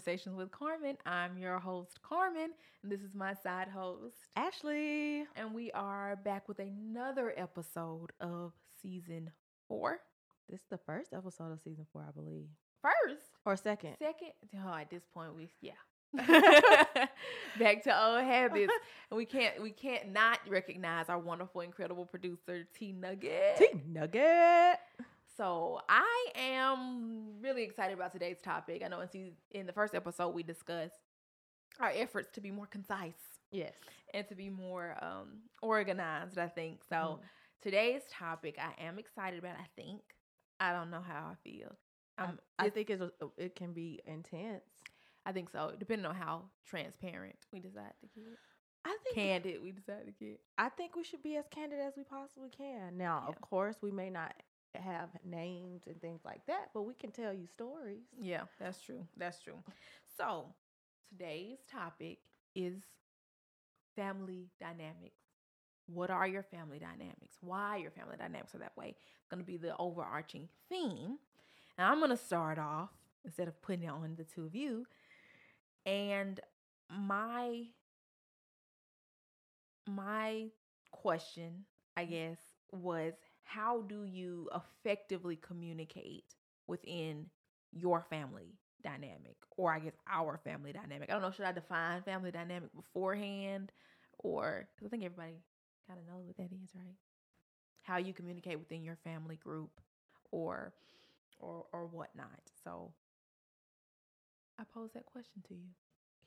Conversations with Carmen. I'm your host, Carmen, and this is my side host, Ashley. And we are back with another episode of season four. This is the first episode of season four, I believe. First or second? Second. Oh, at this point, we yeah. back to old habits, and we can't we can't not recognize our wonderful, incredible producer T Nugget. T Nugget. So I am really excited about today's topic. I know in season, in the first episode we discussed our efforts to be more concise. Yes. And to be more um, organized, I think. So mm. today's topic I am excited about, I think. I don't know how I feel. Um, I, I think it it can be intense. I think so, depending on how transparent we decide to get. I think candid we decide to get. I think we should be as candid as we possibly can. Now, yeah. of course, we may not have names and things like that, but we can tell you stories. Yeah, that's true. That's true. So, today's topic is family dynamics. What are your family dynamics? Why your family dynamics are that way? It's going to be the overarching theme. And I'm going to start off instead of putting it on the two of you. And my my question, I guess, was how do you effectively communicate within your family dynamic or I guess our family dynamic? I don't know, should I define family dynamic beforehand or cuz I think everybody kind of knows what that is, right? How you communicate within your family group or or or whatnot. So I pose that question to you.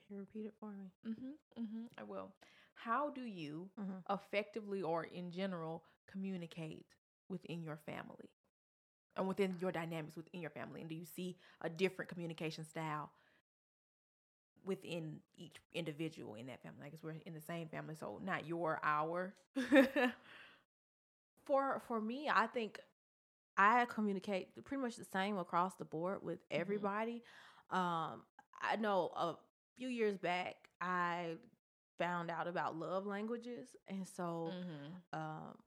Can you repeat it for me? Mm-hmm. Mm-hmm. I will. How do you mm-hmm. effectively or in general communicate within your family and within your dynamics within your family? And do you see a different communication style within each individual in that family? I guess we're in the same family, so not your, our. for for me, I think I communicate pretty much the same across the board with mm-hmm. everybody. Mm-hmm. Um, I know a few years back I found out about love languages, and so mm-hmm. um,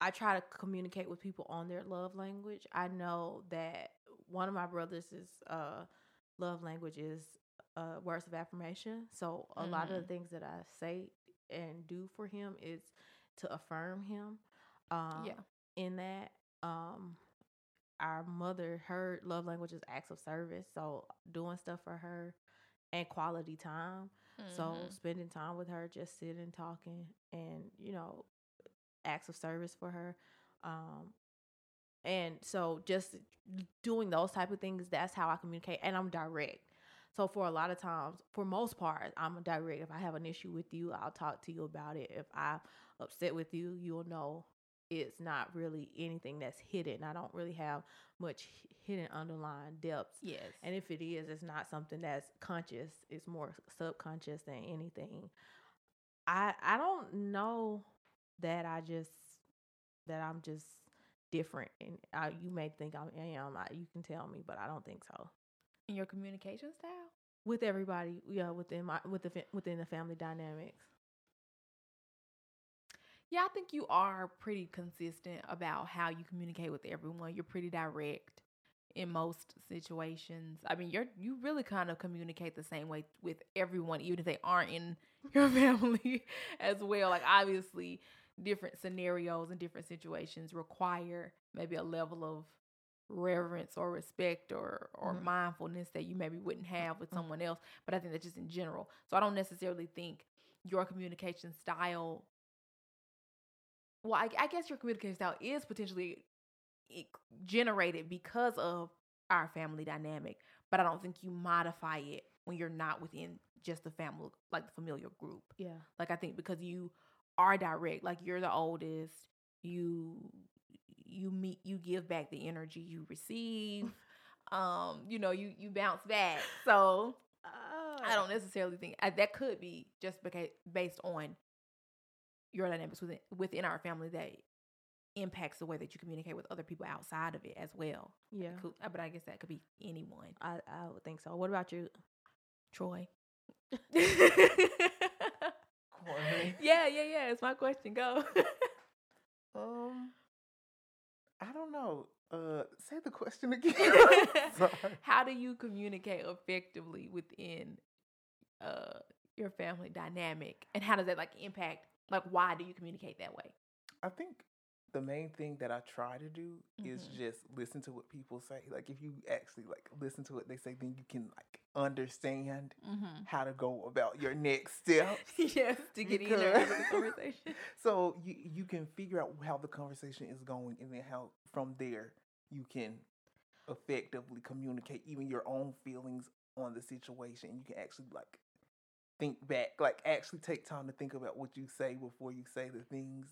I try to communicate with people on their love language. I know that one of my brothers' uh, love language is uh, words of affirmation. So a mm-hmm. lot of the mm-hmm. things that I say and do for him is to affirm him. Um, yeah. In that, um, our mother, her love language is acts of service. So doing stuff for her and quality time. Mm-hmm. So spending time with her, just sitting, talking, and you know, acts of service for her. Um, and so just doing those type of things, that's how I communicate. And I'm direct. So for a lot of times, for most part, I'm direct. If I have an issue with you, I'll talk to you about it. If I'm upset with you, you'll know it's not really anything that's hidden. I don't really have much hidden underlying depths. Yes. And if it is, it's not something that's conscious. It's more subconscious than anything. I I don't know that I just that I'm just different, and I, you may think I am. I, you can tell me, but I don't think so. In your communication style with everybody, yeah, within my with the within the family dynamics. Yeah, I think you are pretty consistent about how you communicate with everyone. You're pretty direct in most situations. I mean, you're you really kind of communicate the same way with everyone, even if they aren't in your family as well. Like obviously, different scenarios and different situations require maybe a level of reverence or respect or or mm-hmm. mindfulness that you maybe wouldn't have with mm-hmm. someone else but i think that's just in general so i don't necessarily think your communication style well i, I guess your communication style is potentially generated because of our family dynamic but i don't think you modify it when you're not within just the family like the familial group yeah like i think because you are direct. Like you're the oldest. You you meet you give back the energy you receive. um, you know, you you bounce back. So uh, I don't necessarily think I, that could be just because based on your dynamics within within our family that impacts the way that you communicate with other people outside of it as well. Yeah. Could, but I guess that could be anyone. I I would think so. What about you, Troy? ask my question. Go. Um, I don't know. Uh, say the question again. How do you communicate effectively within uh your family dynamic, and how does that like impact? Like, why do you communicate that way? I think the main thing that I try to do is Mhm. just listen to what people say. Like if you actually like listen to what they say, then you can like understand Mm-hmm. how to go about your next steps. yes, to get in there into the conversation. So you you can figure out how the conversation is going, and then how from there you can effectively communicate even your own feelings on the situation. You can actually like think back, like actually take time to think about what you say before you say the things.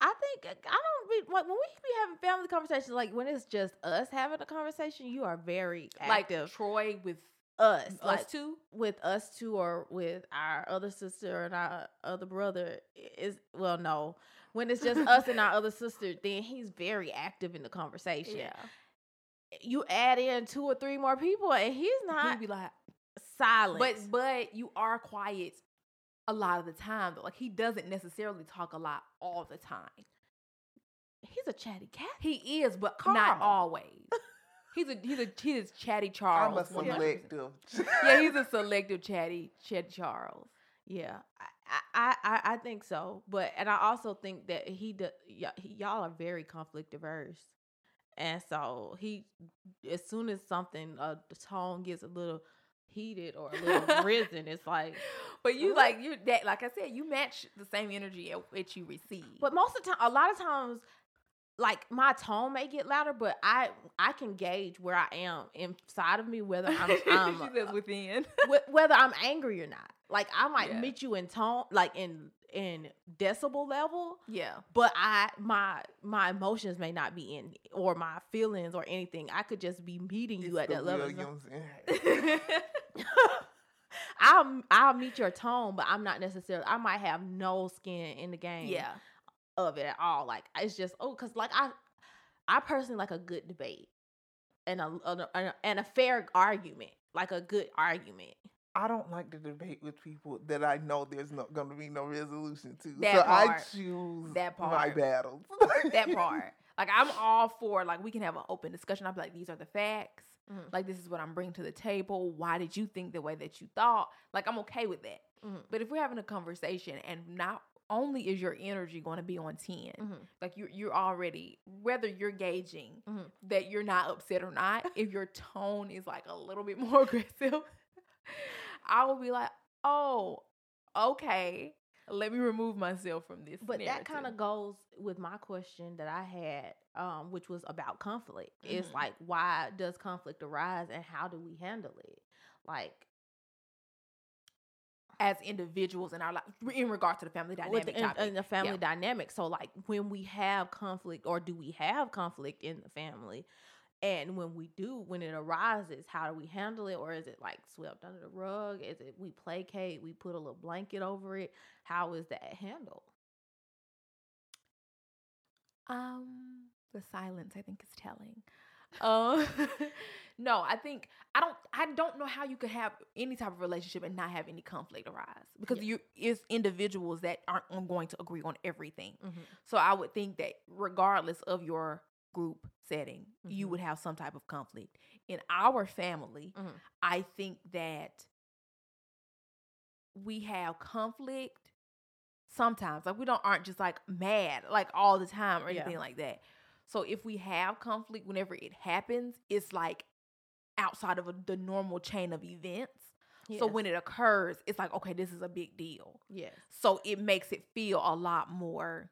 I think I don't be like when we be having family conversations, like when it's just us having a conversation, you are very Like active. Troy with us, mm, us like two. with us two or with our other sister and our other brother is well, no. When it's just us and our other sister, then he's very active in the conversation. Yeah, You add in two or three more people, and he's not. he'd be like, silent. but but you are quiet a lot of the time. Though. Like he doesn't necessarily talk a lot all the time. he's a chatty cat. He is, but not always. He's a he's a he's chatty Charles. I'm a selective. Yeah, he's a selective chatty chatty Charles. Yeah, I, I I I think so. But and I also think that he, do, y- y'all are very conflict averse, and so he as soon as something uh, the tone gets a little heated or a little risen, it's like. But you like you that like I said, you match the same energy at which you receive. But most of the time, a lot of times, like my tone may get louder, but I I can gauge where I am inside of me whether I'm, I'm uh, says within. wh- whether I'm angry or not. Like I might Yeah. meet you in tone, like in in decibel level, yeah. but I my my emotions may not be in or my feelings or anything. I could just be meeting you It's at that level. I'll I'll meet your tone, but I'm not necessarily. I might have no skin in the game. yeah. Of it at all. Like it's just oh, cause like I, I personally like a good debate and a, a- and a fair argument, like a good argument. I don't like to debate with people that I know there's not going to be no resolution to. That so part. I choose That part. my battles. That part. Like I'm all for like we can have an open discussion. I'll be like, these are the facts. Mhm. Like this is what I'm bringing to the table. Why did you think the way that you thought? Like I'm okay with that. Mhm. But if we're having a conversation and not only is your energy going to be on 10, Mhm. like you're you're already whether you're gauging Mhm. that you're not upset or not, if your tone is like a little bit more aggressive, I will be like, oh, okay. Let me remove myself from this. But that kind of goes with my question that I had, um, which was about conflict. It's Mhm. like, why does conflict arise, and how do we handle it? Like as individuals in our life in regard to the family dynamic with the, in, topic. in the family Yeah. dynamic. So like when we have conflict or do we have conflict in the family? And when we do, when it arises, how do we handle it? Or is it like swept under the rug? Is it we placate, we put a little blanket over it? How is that handled? Um, the silence I think is telling. Um, no, I think I don't. I don't know how you could have any type of relationship and not have any conflict arise because Yeah. you it's individuals that aren't going to agree on everything. Mm-hmm. So I would think that regardless of your group setting, you Mhm. would have some type of conflict. In our family, Mhm. I think that we have conflict sometimes. Like we don't aren't just like mad like all the time or Yeah. anything like that. So if we have conflict whenever it happens, it's like outside of a, the normal chain of events. So when it occurs, it's like okay, this is a big deal. yes, So it makes it feel a lot more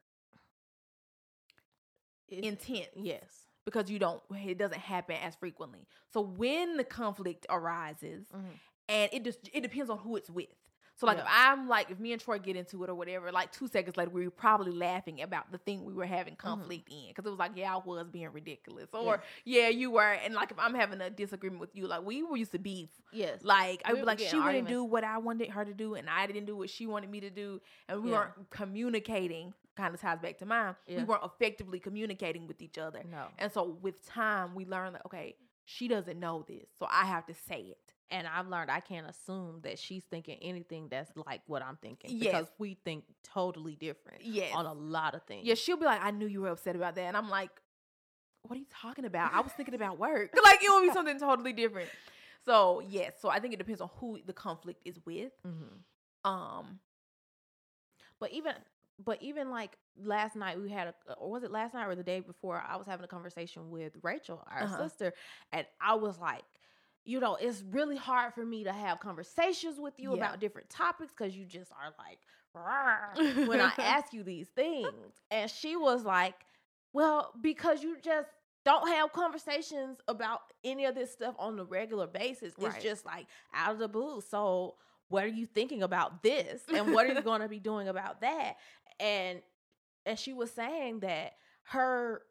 it's, intense yes, because you don't it doesn't happen as frequently. So when the conflict arises Mhm. and it just it depends on who it's with. So like if I'm like if me and Troy get into it or whatever, like two seconds later we were probably laughing about the thing we were having conflict in. Because it was like yeah I was being ridiculous. Or yeah. you were. And like if I'm having a disagreement with you like we were used to beef. Yes, like I We would like she wouldn't do what I wanted her to do and I didn't do what she wanted me to do. And we Yeah. weren't communicating kind of ties back to mine we weren't effectively communicating with each other. No, and so with time, we learned that okay, she doesn't know this, so I have to say it. And I've learned I can't assume that she's thinking anything that's like what I'm thinking Yes. because we think totally different Yes. on a lot of things. Yeah, she'll be like, I knew you were upset about that. And I'm like, what are you talking about? I was thinking about work. like, it will be something totally different. So, yes. So, I think it depends on who the conflict is with. Mhm. Um, But even but even like last night we had a or was it last night or the day before I was having a conversation with Rachel, our Uh-huh. sister, and I was like, you know, it's really hard for me to have conversations with you Yeah. about different topics because you just are like when I ask you these things. And she was like, Well, because you just don't have conversations about any of this stuff on a regular basis. It's just like out of the blue. So what are you thinking about this? And what are you going to be doing about that? And and she was saying that her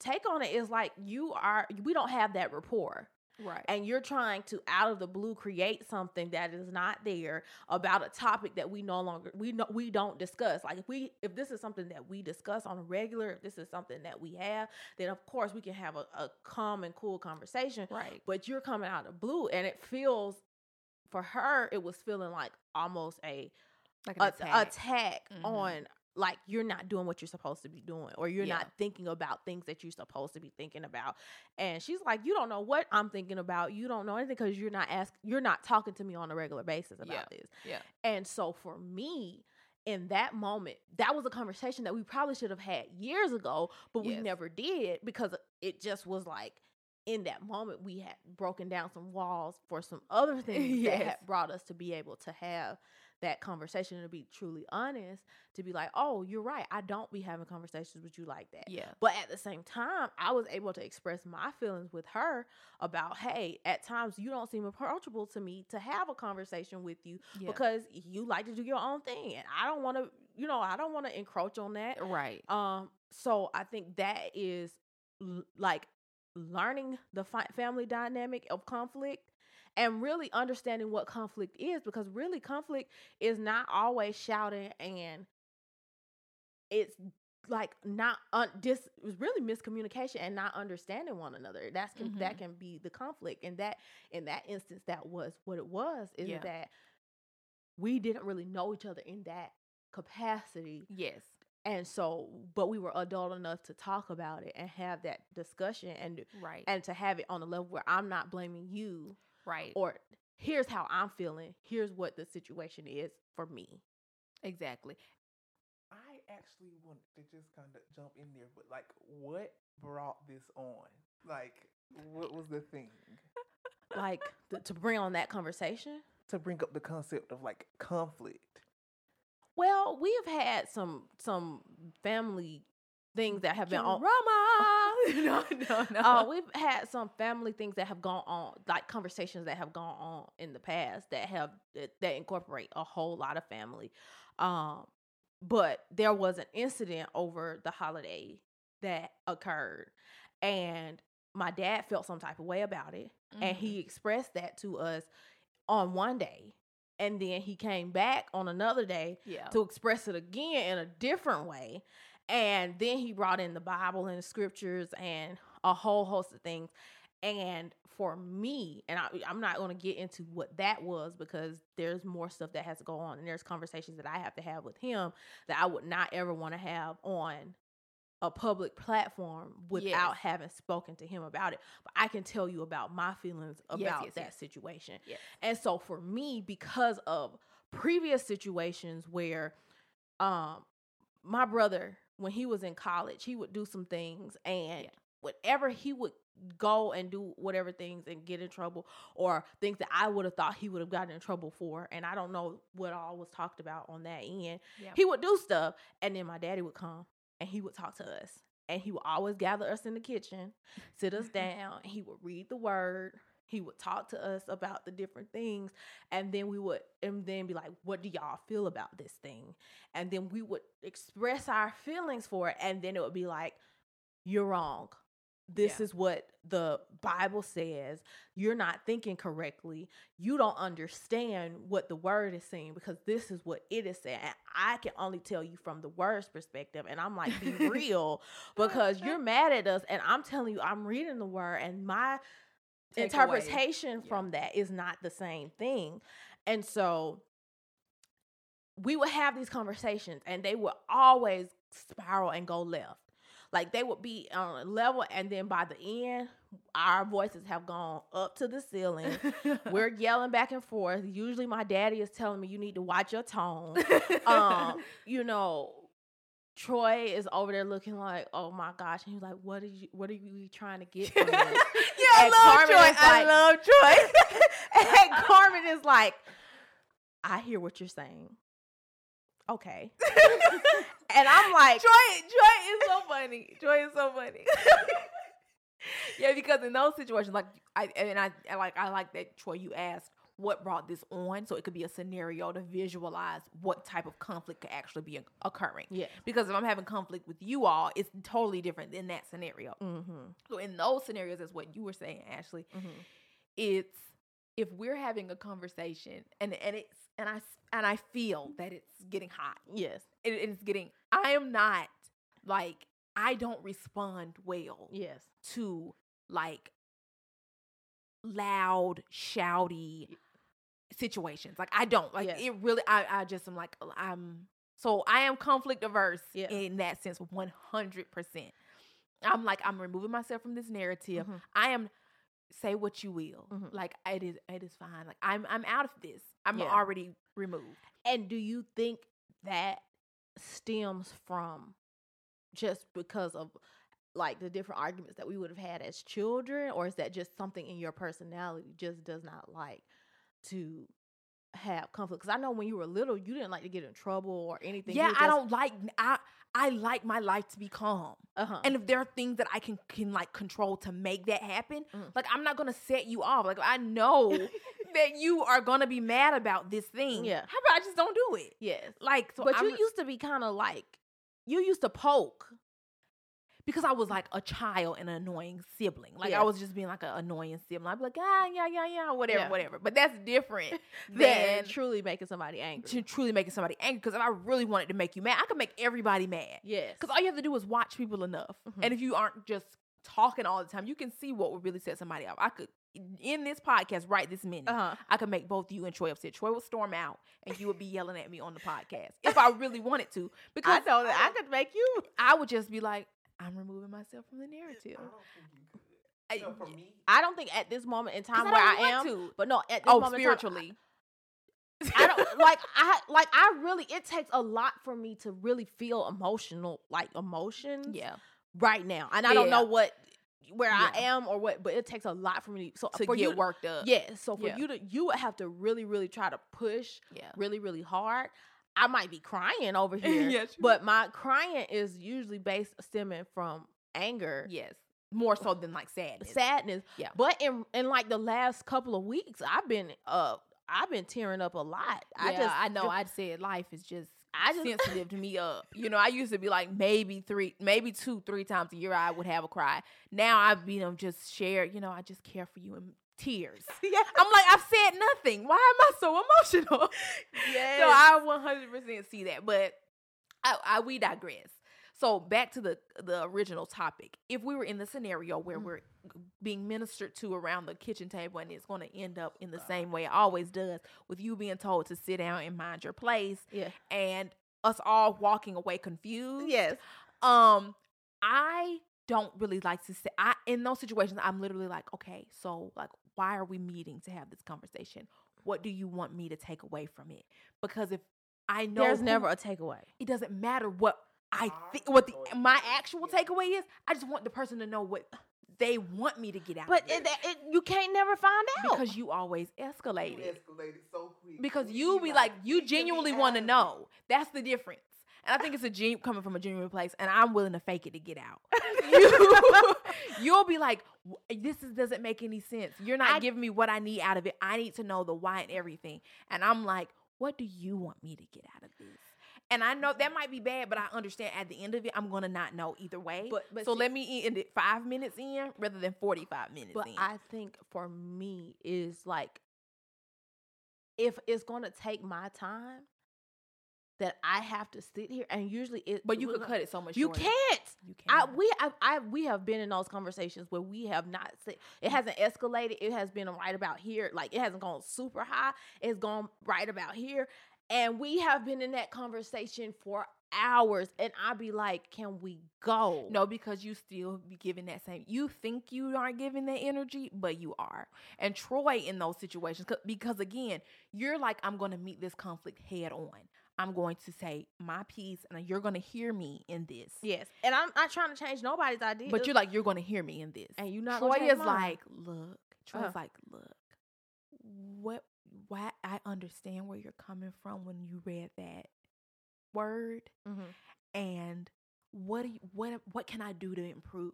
take on it is like you are we don't have that rapport right. and you're trying to out of the blue create something that is not there about a topic that we no longer we know we don't discuss like if we if this is something that we discuss on a regular if this is something that we have then of course we can have a, a calm and cool conversation right. but you're coming out of blue and it feels for her it was feeling like almost a Like an a- attack. Mhm. on like you're not doing what you're supposed to be doing or you're Yeah. not thinking about things that you're supposed to be thinking about and she's like you don't know what i'm thinking about you don't know anything because you're not ask you're not talking to me on a regular basis about Yeah. this Yeah. and so for me in that moment that was a conversation that we probably should have had years ago but we never did because it just was like in that moment we had broken down some walls for some other things that had brought us to be able to have that conversation and to be truly honest to be like oh you're right i don't be having conversations with you like that Yeah. but at the same time i was able to express my feelings with her about hey at times you don't seem approachable to me to have a conversation with you Yeah. because you like to do your own thing and i don't want to you know i don't want to encroach on that right. um so i think that is l- like learning the fi- family dynamic of conflict and really understanding what conflict is because really conflict is not always shouting and it's like not un- dis it was really miscommunication and not understanding one another that's can, that Mhm. can be the conflict and that in that instance that was what it was is Yeah. that we didn't really know each other in that capacity yes. and so but we were adult enough to talk about it and have that discussion and Right. and to have it on a level where i'm not blaming you right. or here's how i'm feeling here's what the situation is for me exactly. I actually wanted to just kind of jump in there, but like, what brought this on? Like, what was the thing like th- to bring on that conversation to bring up the concept of like conflict? well we have had some some family things that have been on Drama. no, no, no. uh, we've had some family things that have gone on, like conversations that have gone on in the past that have that, incorporate a whole lot of family. Um, but there was an incident over the holiday that occurred, and my dad felt some type of way about it, and Mhm. he expressed that to us on one day, and then he came back on another day yeah. to express it again in a different way. And then he brought in the Bible and the scriptures and a whole host of things. And for me, and I, I'm not going to get into what that was because there's more stuff that has to go on, and there's conversations that I have to have with him that I would not ever want to have on a public platform without Yes. having spoken to him about it. But I can tell you about my feelings about yes, that yes. situation. Yes. And so for me, because of previous situations where um my brother, when he was in college, he would do some things and Yeah. whatever he would go and do whatever things and get in trouble or things that I would have thought he would have gotten in trouble for. And I don't know what all was talked about on that end. Yeah. He would do stuff and then my daddy would come and he would talk to us. And he would always gather us in the kitchen, sit us down, he would read the word, he would talk to us about the different things and then we would and then be like what do y'all feel about this thing and then we would express our feelings for it and then it would be like you're wrong this Yeah. is what the bible says you're not thinking correctly you don't understand what the word is saying because this is what it is saying and i can only tell you from the word's perspective and i'm like be real because you're mad at us and i'm telling you i'm reading the word and my. Interpretation Yeah. from that is not the same thing. And so we would have these conversations and they would always spiral and go left. Like they would be on a level and then by the end our voices have gone up to the ceiling. We're yelling back and forth. Usually my daddy is telling me you need to watch your tone. um, you know, Troy is over there looking like, oh my gosh, and he's like, what are you what are you trying to get from this? I And love Carmen is I like- love Troy. and Carmen is like, I hear what you're saying. Okay. and I'm like, Joy, Joy is so funny. Troy is so funny. yeah, because in those situations, like I and I, I like I like that Troy. You asked what brought this on, so it could be a scenario to visualize what type of conflict could actually be occurring. yeah. Because if I'm having conflict with you all, it's totally different than that scenario. Mm-hmm. So in those scenarios, is what you were saying, Ashley. Mm-hmm. It's if we're having a conversation and and it's and I and I feel that it's getting hot Yes. it, it's getting i am not like i don't respond well Yes. to like loud shouty situations like i don't like Yes. it really i i just am like i'm so i am conflict averse Yeah. in that sense 100% i'm like i'm removing myself from this narrative Mhm. i am say what you will Mhm. like it is it is fine like i'm i'm out of this i'm Yeah. already removed And do you think that stems from just because of like the different arguments that we would have had as children, or is that just something in your personality just does not like to have conflict? Because I know when you were little, you didn't like to get in trouble or anything. yeah i don't like i i like my life to be calm Uh huh. and if there are things that I can can like control to make that happen, Mm. like I'm not gonna set you off. Like I know that you are gonna be mad about this thing. Yeah. How about I just don't do it? yes, Like, so but I'm, you used to be kind of like you used to poke. Because I was like a child and an annoying sibling. Like Yeah. I was just being like an annoying sibling. I'd be like, ah, yeah, yeah, yeah, whatever, Yeah. whatever. But that's different Than truly making somebody angry. to truly making somebody angry. Because if I really wanted to make you mad, I could make everybody mad. yes, Because all you have to do is watch people enough. Mhm. And if you aren't just talking all the time, you can see what would really set somebody off. I could, in this podcast right this minute, uh huh. I could make both you and Troy upset. Troy would storm out and you would be yelling at me on the podcast if I really wanted to. Because I know that I could make you. I would just be like, I'm removing myself from the narrative. I don't think you could. I- No, for me, I don't think at this moment in time I where I don't am, to. but no, at this Oh, moment in time, spiritually. I don't like I like I really it takes a lot for me to really feel emotional like emotions yeah. right now. And I don't know what where I am or what but it takes a lot for me so To for get you to- worked up. Yeah, so for Yeah. you to you would have to really really try to push Yeah. really really hard. I might be crying over here, true. but my crying is usually based stemming from anger, Yes. More so than like sadness. sadness. Yeah. But in in like the last couple of weeks, I've been uh I've been tearing up a lot. I Yeah, just I know. I said life is just I just- sensitive to me up. You know, I used to be like maybe three, maybe two, three times a year I would have a cry. Now I've been um, just share. You know, I just care for you in tears. yeah. I'm like I've said nothing. Why am I so emotional? Yes. So I 100% see that, but I, I we digress. So back to the the original topic. If we were in the scenario where Mhm. we're being ministered to around the kitchen table and it's going to end up in the same way it always does with you being told to sit down and mind your place yeah. and us all walking away confused. Yes. Um I don't really like to say I in those situations I'm literally like, okay, so like why are we meeting to have this conversation? What do you want me to take away from it? Because if I know There's who- never a takeaway. it doesn't matter what I think what the my actual yeah. takeaway is. I just want the person to know what they want me to get out But of it. it, it, you can't never find out. because you always escalate you it. escalated so quick. Because We you be like, you we could be genuinely want to know. That's the difference. And I think it's a gen- coming from a genuine place, and I'm willing to fake it to get out. you, you'll be like, this is, doesn't make any sense. You're not I- giving me what I need out of it. I need to know the why and everything. And I'm like, what do you want me to get out of this? And I know that might be bad, but I understand at the end of it, I'm gonna not know either way. But- but so see- let me end it five minutes in rather than 45 minutes But in. I think for me is like if it's gonna take my time, that I have to sit here and usually it But you could cut it so much. You shorter. can't. You can't. I we I, I we have been in those conversations where we have not said it hasn't escalated. It has been right about here. Like it hasn't gone super high. It's gone right about here. And we have been in that conversation for hours. And I'd be like, can we go? No, because you still be giving that same. You think you aren't giving that energy, but you are. And Troy in those situations because again, you're like, I'm going to meet this conflict head on. I'm going to say my piece, and you're going to hear me in this. Yes. And I'm not trying to change nobody's idea. But you're like, you're going to hear me in this. and you're not Troy is like, look. Troy's Uh-huh. like, look. What? Why? I understand where you're coming from when you read that word, Mhm. and what do you, what what can I do to improve?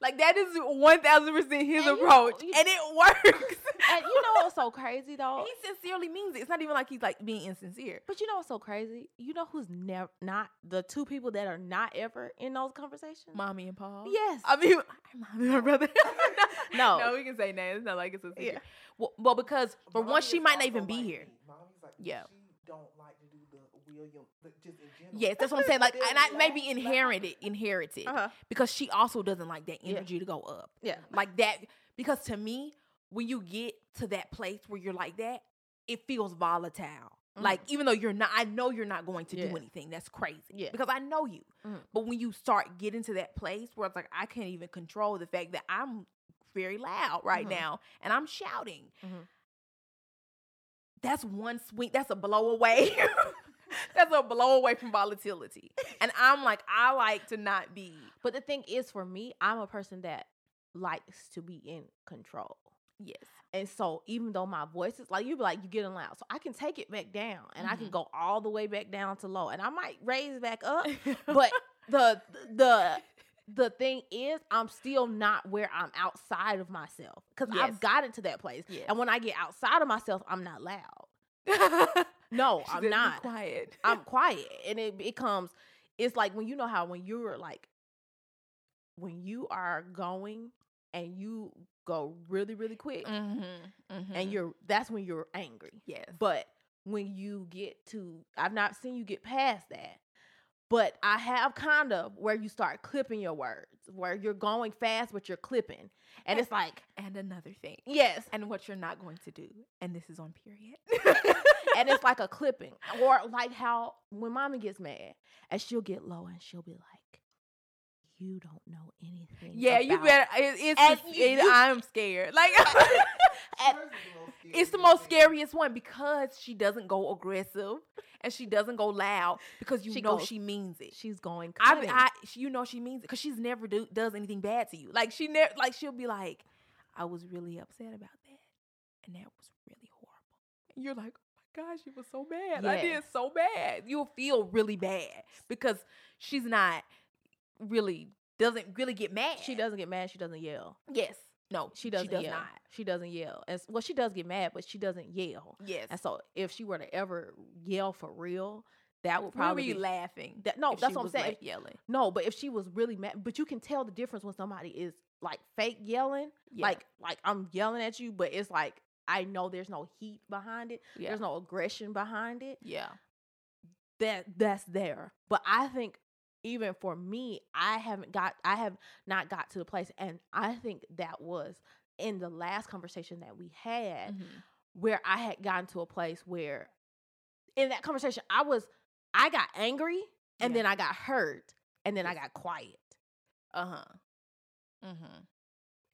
Like that is one thousand percent his And you- approach, you- and it works. And you know what's so crazy though? he sincerely means it. It's not even like he's like being insincere. But you know what's so crazy? You know who's never not the two people that are not ever in those conversations? Mommy and Paul. Yes. I mean, mommy and my brother. No. no, we can say names. It's not like it's a secret. Yeah. Well, well, because for Mommy one, she might not also even be here. me. Mommy's like Yeah. She don't like to do the William, but just in general. Yes, that's what I'm saying. Like, and I maybe Laugh, laugh. inherited, inherited, Uh-huh. because she also doesn't like that Yeah. energy to go up. Yeah. like that. Because to me, when you get to that place where you're like that, it feels volatile. Like even though you're not, I know you're not going to Mm. Yeah. do anything. That's crazy. Yeah. because I know you. Mhm. But when you start getting to that place where it's like I can't even control the fact that I'm very loud right Mhm. now and I'm shouting. Mhm. That's one swing. That's a blow away. that's a blow away from volatility. And I'm like, I like to not be. But the thing is, for me, I'm a person that likes to be in control. Yes. And so, even though my voice is like you, be like you getting loud, so I can take it back down, and I can Mhm. go all the way back down to low, and I might raise back up. but the the the thing is, I'm still not where I'm outside of myself because Yes. I've gotten to that place. Yes. And when I get outside of myself, I'm not loud. No, She I'm not. quiet. I'm quiet, and it becomes. It's like when you know how when you're like when you are going and you go really really quick, Mhm, and mhm. you're that's when you're angry. yes. But when you get to, I've not seen you get past that. But I have kind of where you start clipping your words, where you're going fast, but you're clipping. And it's like, and another thing. yes. And what you're not going to do. And this is on period. And it's like a clipping. Or like how when mommy gets mad and she'll get low and she'll be like, You don't know anything. yeah, you better. It, it's. And just- you- it- you- I'm scared. Like. And- Hers is the most It's the most scariest one because she doesn't go aggressive and she doesn't go loud because you She know goes- she means it. She's going I, cunning. I, you know she means it because she's never do does anything bad to you. Like she never, like she'll be like, "I was really upset about that, and that was really horrible." And you're like, "Oh my gosh, she was so bad. I did so bad." You'll feel really bad because she's not really doesn't really get mad. she doesn't get mad, she doesn't yell. Yes. No, She doesn't She does yell. not. She doesn't yell. And well, she does get mad, but she doesn't yell. Yes. And so if she were to ever yell for real, that would Probably be laughing. That- no, that's what I'm saying. like, yelling. no. But if she was really mad, but you can tell the difference when somebody is like fake yelling, Yeah. like like I'm yelling at you, but it's like I know there's no heat behind it. Yeah. There's no aggression behind it. Yeah. That that's there. But I think even for me, I haven't got I have not got to the place, and I think that was in the last conversation that we had Mhm. where I had gotten to a place where in that conversation I was I got angry and Yeah. then I got hurt and then I got quiet. Uh huh. Mm-hmm.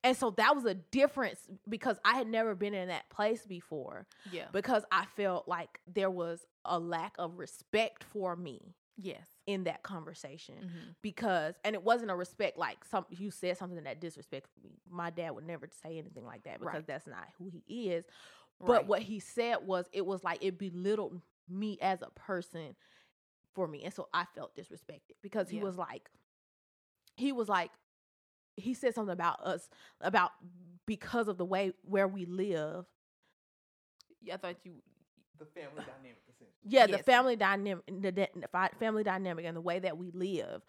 And so that was a difference because I had never been in that place before Yeah. because I felt like there was a lack of respect for me yes. in that conversation. Mm-hmm. Because and it wasn't a respect like some you said something that disrespected me. My dad would never say anything like that because Right. that's not who he is. But Right. what he said was it was like it belittled me as a person for me. And so I felt disrespected because he Yeah. was like he was like he said something about us about because of the way where we live. Yeah, I thought you. The family dynamic, essentially. Yeah, the family dynamic the, family dynamic and the way that we live.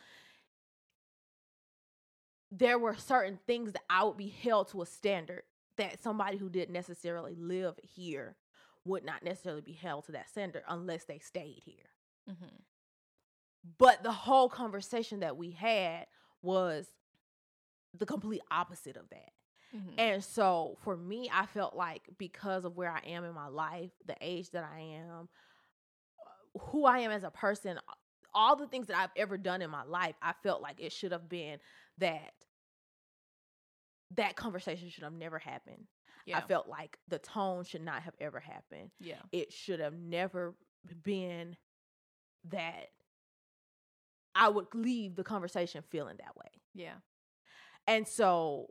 There were certain things that I would be held to a standard that somebody who didn't necessarily live here would not necessarily be held to that standard unless they stayed here. Mm-hmm. But the whole conversation that we had was the complete opposite of that. Mm-hmm. And so for me, I felt like because of where I am in my life, the age that I am, who I am as a person, all the things that I've ever done in my life, I felt like it should have been that that conversation should have never happened. yeah. I felt like the tone should not have ever happened. yeah. It should have never been that I would leave the conversation feeling that way. Yeah. And so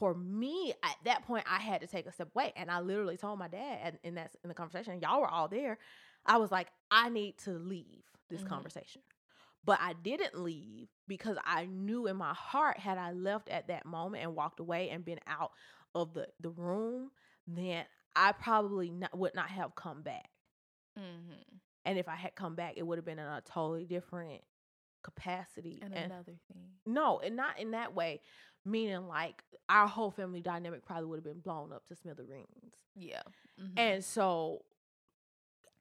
for me, at that point, I had to take a step away. And I literally told my dad, and, and that's in the conversation, y'all were all there. I was like, I need to leave this Mhm. conversation. But I didn't leave because I knew in my heart, had I left at that moment and walked away and been out of the, the room, then I probably not, would not have come back. Mm-hmm. And if I had come back, it would have been in a totally different capacity. And and another thing. no, and not in that way. Meaning, like our whole family dynamic probably would have been blown up to smithereens. Yeah. Mhm. And so,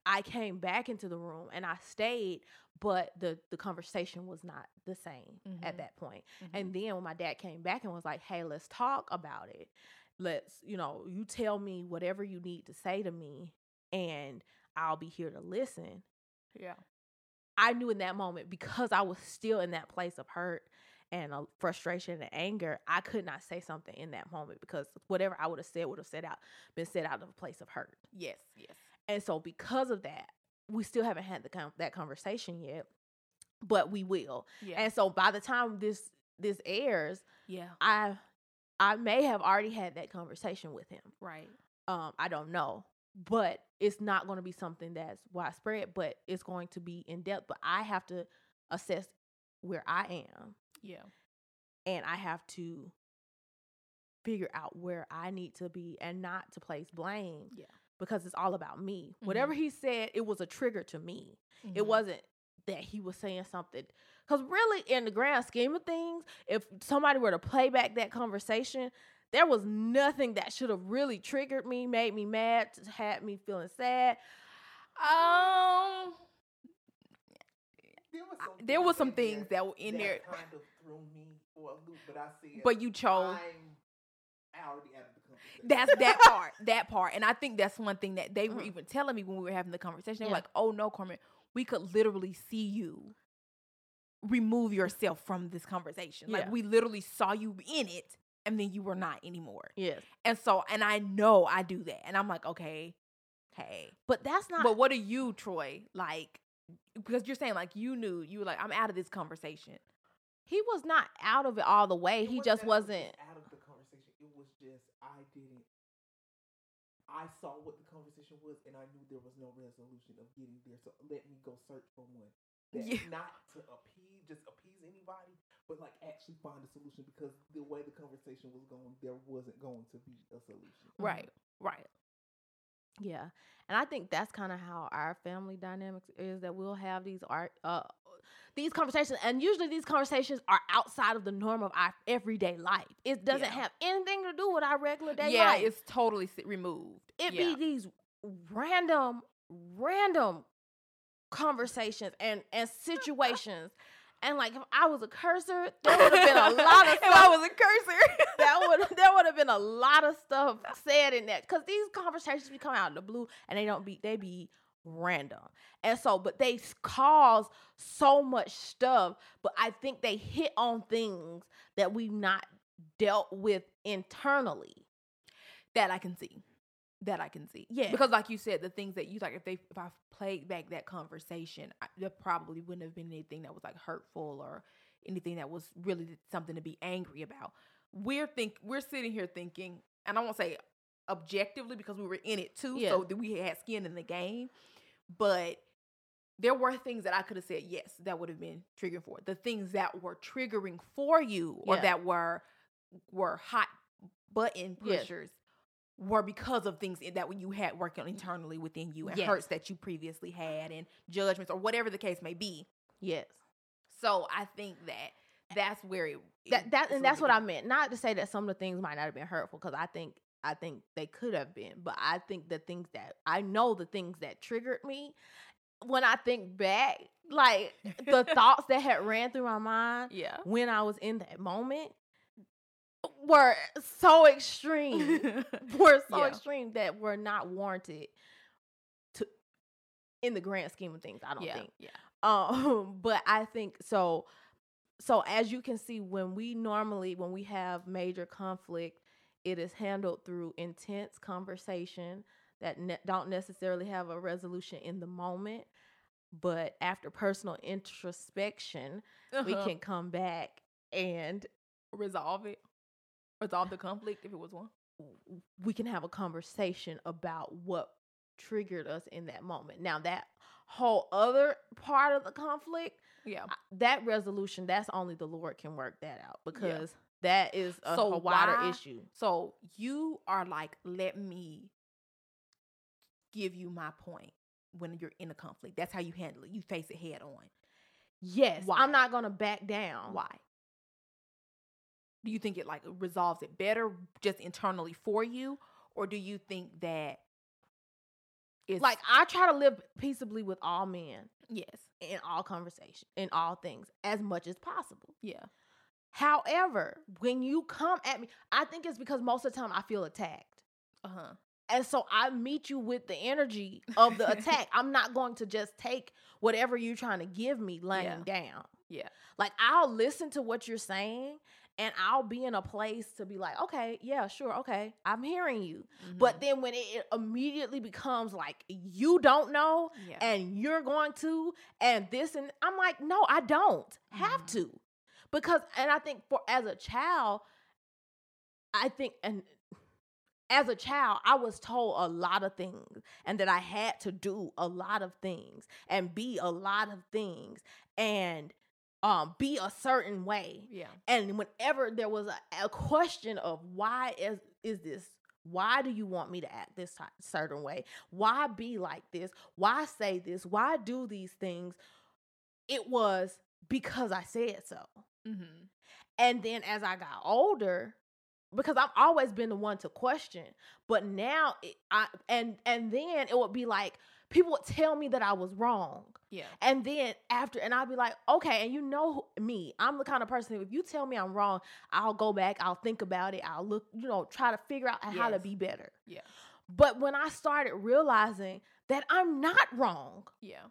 I came back into the room and I stayed, but the the conversation was not the same Mhm. at that point. Mhm. And then when my dad came back and was like, "Hey, let's talk about it. Let's, you know, you tell me whatever you need to say to me, and I'll be here to listen." yeah. I knew in that moment because I was still in that place of hurt and a frustration and anger, I could not say something in that moment because whatever I would have said would have said out been said out of a place of hurt. Yes. Yes. And so because of that, we still haven't had the con- that conversation yet, but we will. Yeah. And so by the time this this airs, yeah. I I may have already had that conversation with him. Right. Um, I don't know. But it's not going to be something that's widespread, but it's going to be in depth. But I have to assess where I am Yeah. and I have to figure out where I need to be and not to place blame. Yeah. Because it's all about me. Whatever he said, it was a trigger to me. It Mhm. wasn't that he was saying something. Because really, in the grand scheme of things, if somebody were to play back that conversation, there was nothing that should have really triggered me, made me mad, had me feeling sad. Um. There was some there was some things that were in that there, kind of threw me for a loop, but I said, but you chose. I'm out of the. That's that part. That part. And I think that's one thing that they were Mhm. even telling me when we were having the conversation. They were Yeah. like, oh no, Carmen, we could literally see you remove yourself from this conversation. Like we literally saw you in it and then you were not anymore. Yes. And so and I know I do that. And I'm like, okay, hey. But that's not But what are you, Troy? Like because you're saying like you knew you were like, I'm out of this conversation. he was not out of it all the way. It He just was wasn't out of the conversation. It was just I didn't. I saw what the conversation was, and I knew there was no resolution of getting there. So let me go search for one. Yeah. not to appease, just appease anybody, but like actually find a solution because the way the conversation was going, there wasn't going to be a solution. Right. Right. Yeah. And I think that's kind of how our family dynamics is that we'll have these art uh these conversations and usually these conversations are outside of the norm of our everyday life. It doesn't Yeah. have anything to do with our regular day yeah, life. it's totally removed. it yeah. be these random random conversations and and situations. And like if I was a curser, there would have been a lot of if I was a curser. that would there would have been a lot of stuff said in that because these conversations be coming out of the blue and they don't be they be random and so but they cause so much stuff but i think they hit on things that we've not dealt with internally that I can see. That I can see. Yeah. Because like you said, the things that you like if they if I played back that conversation, I, there probably wouldn't have been anything that was like hurtful or anything that was really something to be angry about. We're think we're sitting here thinking, and I won't say objectively because we were in it too, Yeah. so that we had skin in the game, but there were things that I could have said yes that would have been triggering for the things that were triggering for you or Yeah. that were were hot button Yes. Were because of things that you had working internally within you and Yes. hurts that you previously had and judgments or whatever the case may be. yes So I think that that's where it, that that and that's what I meant. Not to say that some of the things might not have been hurtful, because I think I think they could have been, but I think the things that I know the things that triggered me when I think back, like the thoughts that had ran through my mind Yeah. when I was in that moment were so extreme. were so Yeah. extreme that were not warranted to in the grand scheme of things, I don't yeah. think. Yeah. Um, but I think so. So as you can see, when we normally when we have major conflict, it is handled through intense conversation that ne- don't necessarily have a resolution in the moment, but after personal introspection, we Uh-huh. can come back and resolve it. Resolve the conflict if it was one. we can have a conversation about what triggered us in that moment. Now that whole other part of the conflict, Yeah. That resolution, that's only the Lord can work that out because that is a, So a wider why- issue. So you are like, let me give you my point when you're in a conflict. That's how you handle it. You face it head on. Yes, Why? I'm not gonna back down. Why? Do you think it like resolves it better just internally for you, or do you think that it's Like I try to live peaceably with all men yes, in all conversation, in all things, as much as possible. yeah, However, when you come at me, I think it's because most of the time I feel attacked. uh huh, And so I meet you with the energy of the attack. I'm not going to just take whatever you're trying to give me laying down. yeah, Like I'll listen to what you're saying and I'll be in a place to be like, okay, yeah, sure, okay, I'm hearing you. Mm-hmm. But then when it, immediately becomes like you don't know yeah, and you're going to and this and I'm like, no, I don't have Mhm. to. Because and I think for as a child, I think and as a child, I was told a lot of things and that I had to do a lot of things and be a lot of things and um be a certain way. yeah, And whenever there was a, a question of why is is this why do you want me to act this certain way? Why be like this? Why say this? Why do these things? It was because I said so. mm-hmm. And then as I got older, because I've always been the one to question, but now it, I and and then it would be like people would tell me that I was wrong. yeah, And then after, and I'd be like, okay, and you know me, I'm the kind of person, if you tell me I'm wrong, I'll go back, I'll think about it, I'll look, you know, try to figure out how to be better. yeah, But when I started realizing that I'm not wrong, yeah,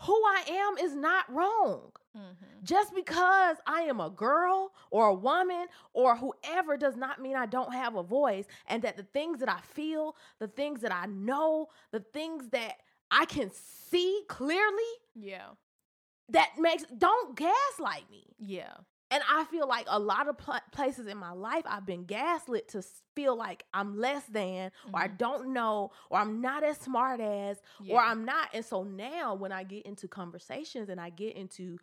who I am is not wrong. mm-hmm. Just because I am a girl or a woman or whoever does not mean I don't have a voice, and that the things that I feel, the things that I know, the things that I can see clearly, yeah, that makes don't gaslight me. yeah, And I feel like a lot of pl- places in my life I've been gaslit to feel like I'm less than or I Mhm. don't know or I'm not as smart as or I'm not. And so now when I get into conversations and I get into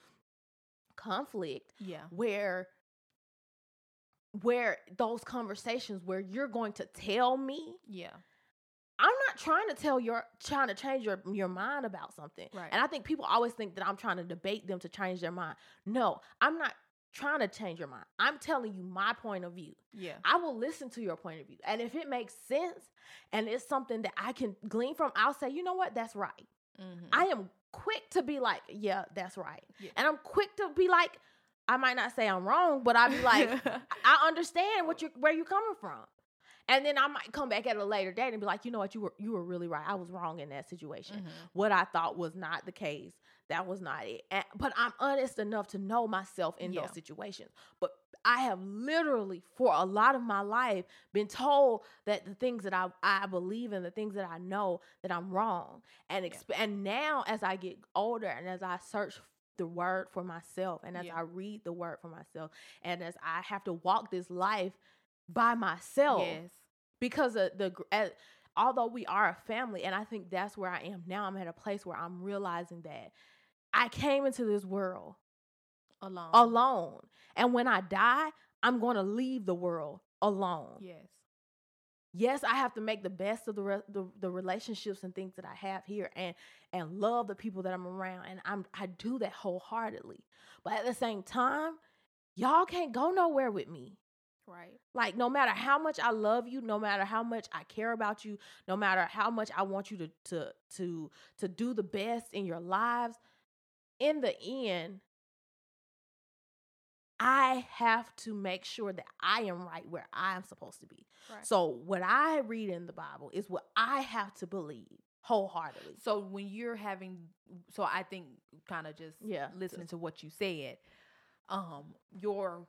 conflict yeah, where where those conversations where you're going to tell me yeah, I'm not trying to tell your trying to change your your mind about something. Right. And I think people always think that I'm trying to debate them to change their mind. No, I'm not trying to change your mind. I'm telling you my point of view. yeah, I will listen to your point of view. And if it makes sense and it's something that I can glean from, I'll say, "You know what? That's right." mm-hmm. I am quick to be like, "Yeah, that's right." Yeah. And I'm quick to be like, I might not say I'm wrong, but I'll be like, I understand what you're where you're coming from. And then I might come back at a later date and be like, you know what, you were you were really right. I was wrong in that situation. Mhm. What I thought was not the case. That was not it. And, but I'm honest enough to know myself in Yeah. those situations. But I have literally, for a lot of my life, been told that the things that I, I believe in, the things that I know, that I'm wrong. And exp- and now as I get older and as I search the word for myself and as Yeah. I read the word for myself and as I have to walk this life by myself yes, because of the gr- uh, although we are a family and i think that's where i am now i'm at a place where i'm realizing that i came into this world alone, alone and when i die i'm going to leave the world alone. Yes, yes i have to make the best of the, re- the the relationships and things that i have here and and love the people that i'm around and i'm i do that wholeheartedly. But at the same time y'all can't go nowhere with me. Right. Like no matter how much I love you, no matter how much I care about you, no matter how much I want you to to to to do the best in your lives, in the end I have to make sure that I am right where I am supposed to be. Right. So what I read in the Bible is what I have to believe wholeheartedly. So when you're having, so I think kind of just Yeah, listening to what you said, um, your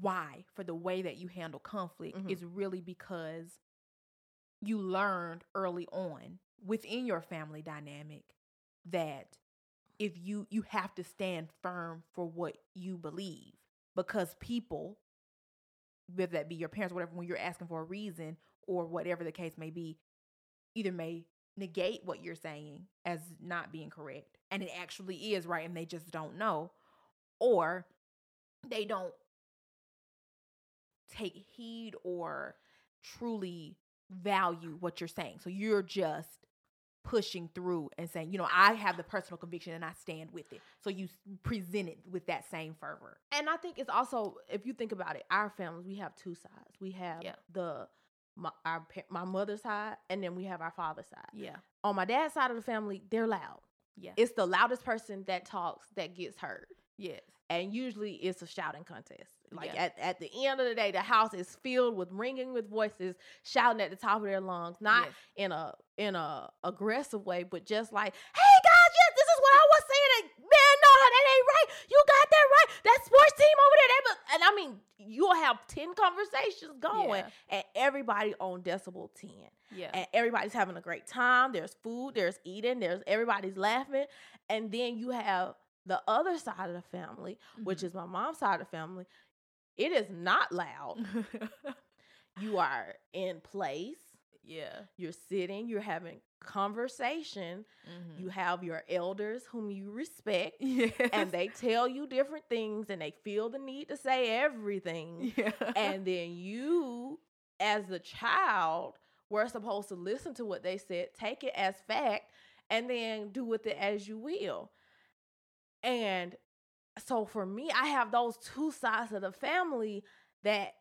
why for the way that you handle conflict Mhm. is really because you learned early on within your family dynamic that if you you have to stand firm for what you believe because people whether that be your parents whatever when you're asking for a reason or whatever the case may be either may negate what you're saying as not being correct and it actually is right and they just don't know or they don't take heed or truly value what you're saying. So you're just pushing through and saying you know i have the personal conviction and i stand with it so you present it with that same fervor And I think it's also if you think about it, our families we have two sides. We have Yeah. the my our my mother's side, and then we have our father's side. yeah On my dad's side of the family, they're loud. yeah It's the loudest person that talks that gets heard. yes and usually it's a shouting contest. Like Yeah. at, at the end of the day, the house is filled with ringing with voices, shouting at the top of their lungs, not Yes. in a in a aggressive way, but just like, "Hey guys, yes, this is what I was saying." And, Man, no, that ain't right. You got that right. That sports team over there, they, bu-" and I mean, you'll have ten conversations going, Yeah. and everybody on decibel ten yeah and everybody's having a great time. There's food, there's eating, there's everybody's laughing. And then you have the other side of the family, which Mhm. is my mom's side of the family. It is not loud. You are in place. yeah You're sitting, you're having conversation. Mhm. You have your elders whom you respect yes. and they tell you different things and they feel the need to say everything yeah and then you as the child were supposed to listen to what they said take it as fact and then do with it as you will and so for me i have those two sides of the family that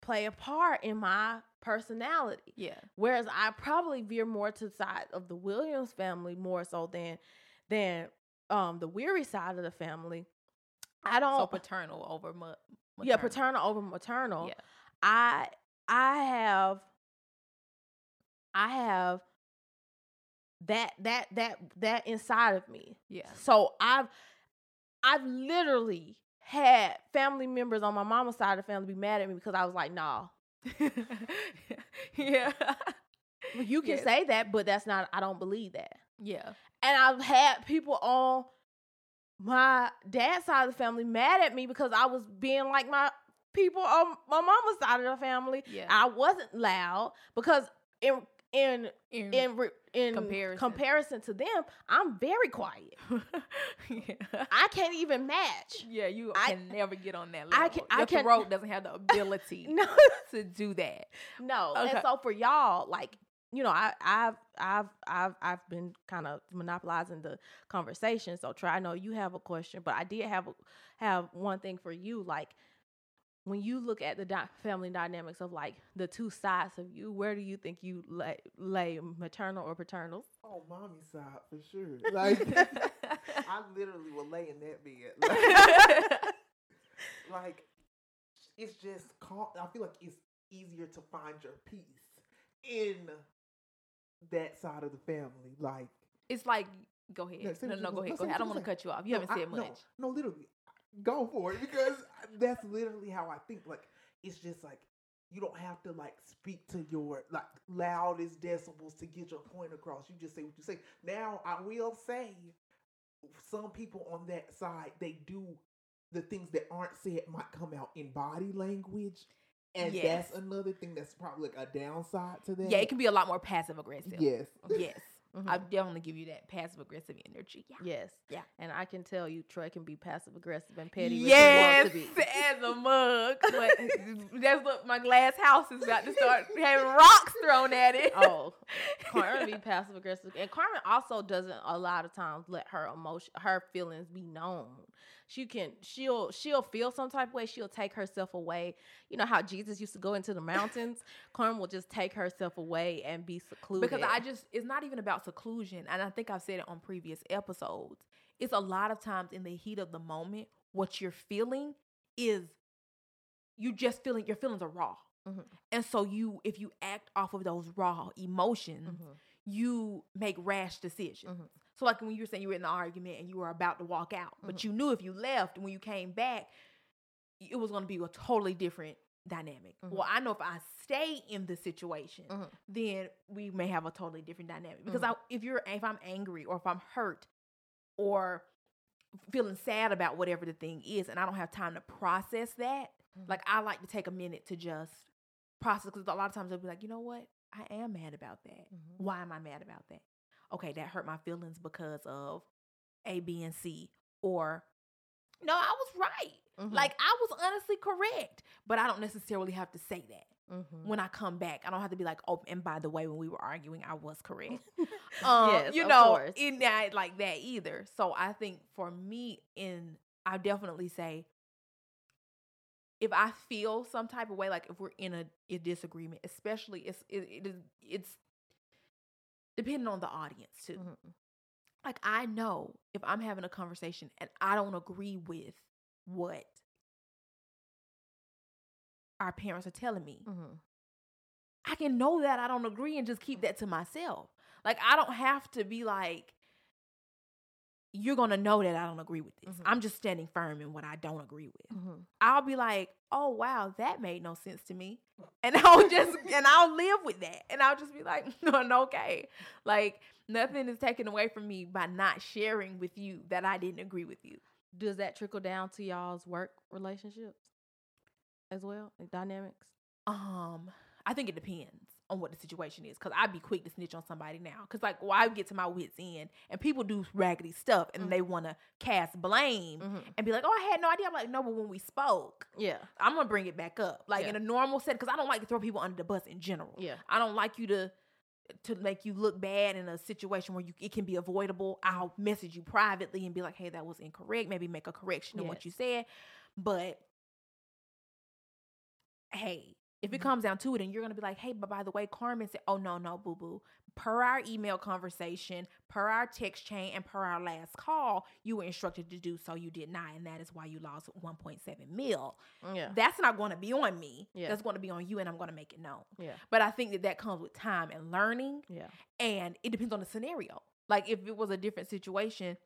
play a part in my personality. Yeah. Whereas i probably veer more to the side of the williams family more so than than um the weary side of the family. I don't so paternal over yeah maternal. paternal over maternal. Yeah. I I have I have that that that that inside of me. yeah. So I've I've literally had family members on my mama's side of the family be mad at me because I was like, nah. yeah Well, You can Yes. say that, but that's not I don't believe that. yeah And I've had people on my dad's side of the family mad at me because I was being like my people on my mama's side of the family. yeah I wasn't loud because in in in, in re- in Comparison. comparison to them, I'm very quiet. yeah. I can't even match. yeah, you I- can never get on that level. I can- I Your can- throat doesn't have the ability No, to do that. no. Okay. And so for y'all, like you know, I, I've I've I've I've been kind of monopolizing the conversation. So try. I know you have a question, but I did have a, have one thing for you. Like when you look at the di- family dynamics of like the two sides of you, where do you think you lay, lay maternal or paternal? Oh, mommy's side for sure. Like I literally will lay in that bed. Like, like, it's just calm. I feel like it's easier to find your peace in that side of the family. Like, it's like go ahead. No, No, no, go ahead. Go ahead. I don't want to cut you off. You no, haven't I- said much. No, no, literally, go for it because that's literally how I think. Like, it's just like you don't have to like speak to your like loudest decibels to get your point across. You just say what you say. Now, I will say, some people on that side they do the things that aren't said might come out in body language. And Yes. that's another thing that's probably like a downside to that. Yeah, it can be a lot more passive aggressive. Yes. Yes. Mhm. I definitely give you that passive aggressive energy. Yeah. yes, Yeah. and I can tell you, Troy can be passive aggressive and petty. Yes, when he wants to be. as a mug. But that's what my glass house is about to start having rocks thrown at it. oh, Carmen be passive aggressive, and Carmen also doesn't a lot of times let her emotion, her feelings be known. She can, she'll, she'll feel some type of way. She'll take herself away. You know how Jesus used to go into the mountains. Carmen will just take herself away and be secluded. because I just it's not even about seclusion, and I think I've said it on previous episodes. It's a lot of times in the heat of the moment, what you're feeling is you just feeling your feelings are raw, Mhm. and so you if you act off of those raw emotions, Mhm. you make rash decisions. Mhm. So like when you were saying you were in an argument and you were about to walk out, but Mhm. you knew if you left when you came back, it was going to be a totally different dynamic. Mhm. Well, I know if I stay in the situation, Mhm. then we may have a totally different dynamic. Because Mhm. I, if you're if I'm angry or if I'm hurt or feeling sad about whatever the thing is, and I don't have time to process that, Mhm. like I like to take a minute to just process. Because a lot of times I'll be like, you know what, I am mad about that. Mhm. Why am I mad about that? Okay, that hurt my feelings because of A, B, and C. Or no, I was right. Mhm. Like I was honestly correct, but I don't necessarily have to say that Mhm. when I come back. I don't have to be like, oh, and by the way, when we were arguing, I was correct. um, Yes, you of know, in that like that either. So I think for me, in I definitely say if I feel some type of way, like if we're in a, a disagreement, especially it's it, it it's depending on the audience too. Mhm. Like I know if I'm having a conversation and I don't agree with what our parents are telling me, Mhm. I can know that I don't agree and just keep that to myself. Like I don't have to be like, you're gonna know that I don't agree with this. Mhm. I'm just standing firm in what I don't agree with. Mhm. I'll be like, oh wow, that made no sense to me. And I'll just and I'll live with that. And I'll just be like, no, okay. Like nothing is taken away from me by not sharing with you that I didn't agree with you. Does that trickle down to y'all's work relationships as well, like dynamics? Um, I think it depends on what the situation is. Cause I'd be quick to snitch on somebody now. Cause like, why well, I get to my wits end, and people do raggedy stuff, and Mhm. they want to cast blame Mhm. and be like, "Oh, I had no idea." I'm like, "No, but when we spoke, Yeah, I'm gonna bring it back up, like Yeah. in a normal set, because I don't like to throw people under the bus in general. yeah. I don't like you to to make you look bad in a situation where you it can be avoidable. I'll message you privately and be like, "Hey, that was incorrect. Maybe make a correction in what you said." But hey, if it Mhm. comes down to it, and you're gonna be like, "Hey, but by the way, Carmen said, oh no, no, boo boo." Per our email conversation, per our text chain, and per our last call, you were instructed to do so. You did not, and that is why you lost 1.7 mil. Yeah. That's not going to be on me. Yeah. That's going to be on you, and I'm going to make it known. Yeah. But I think that that comes with time and learning, Yeah. and it depends on the scenario. Like if it was a different situation,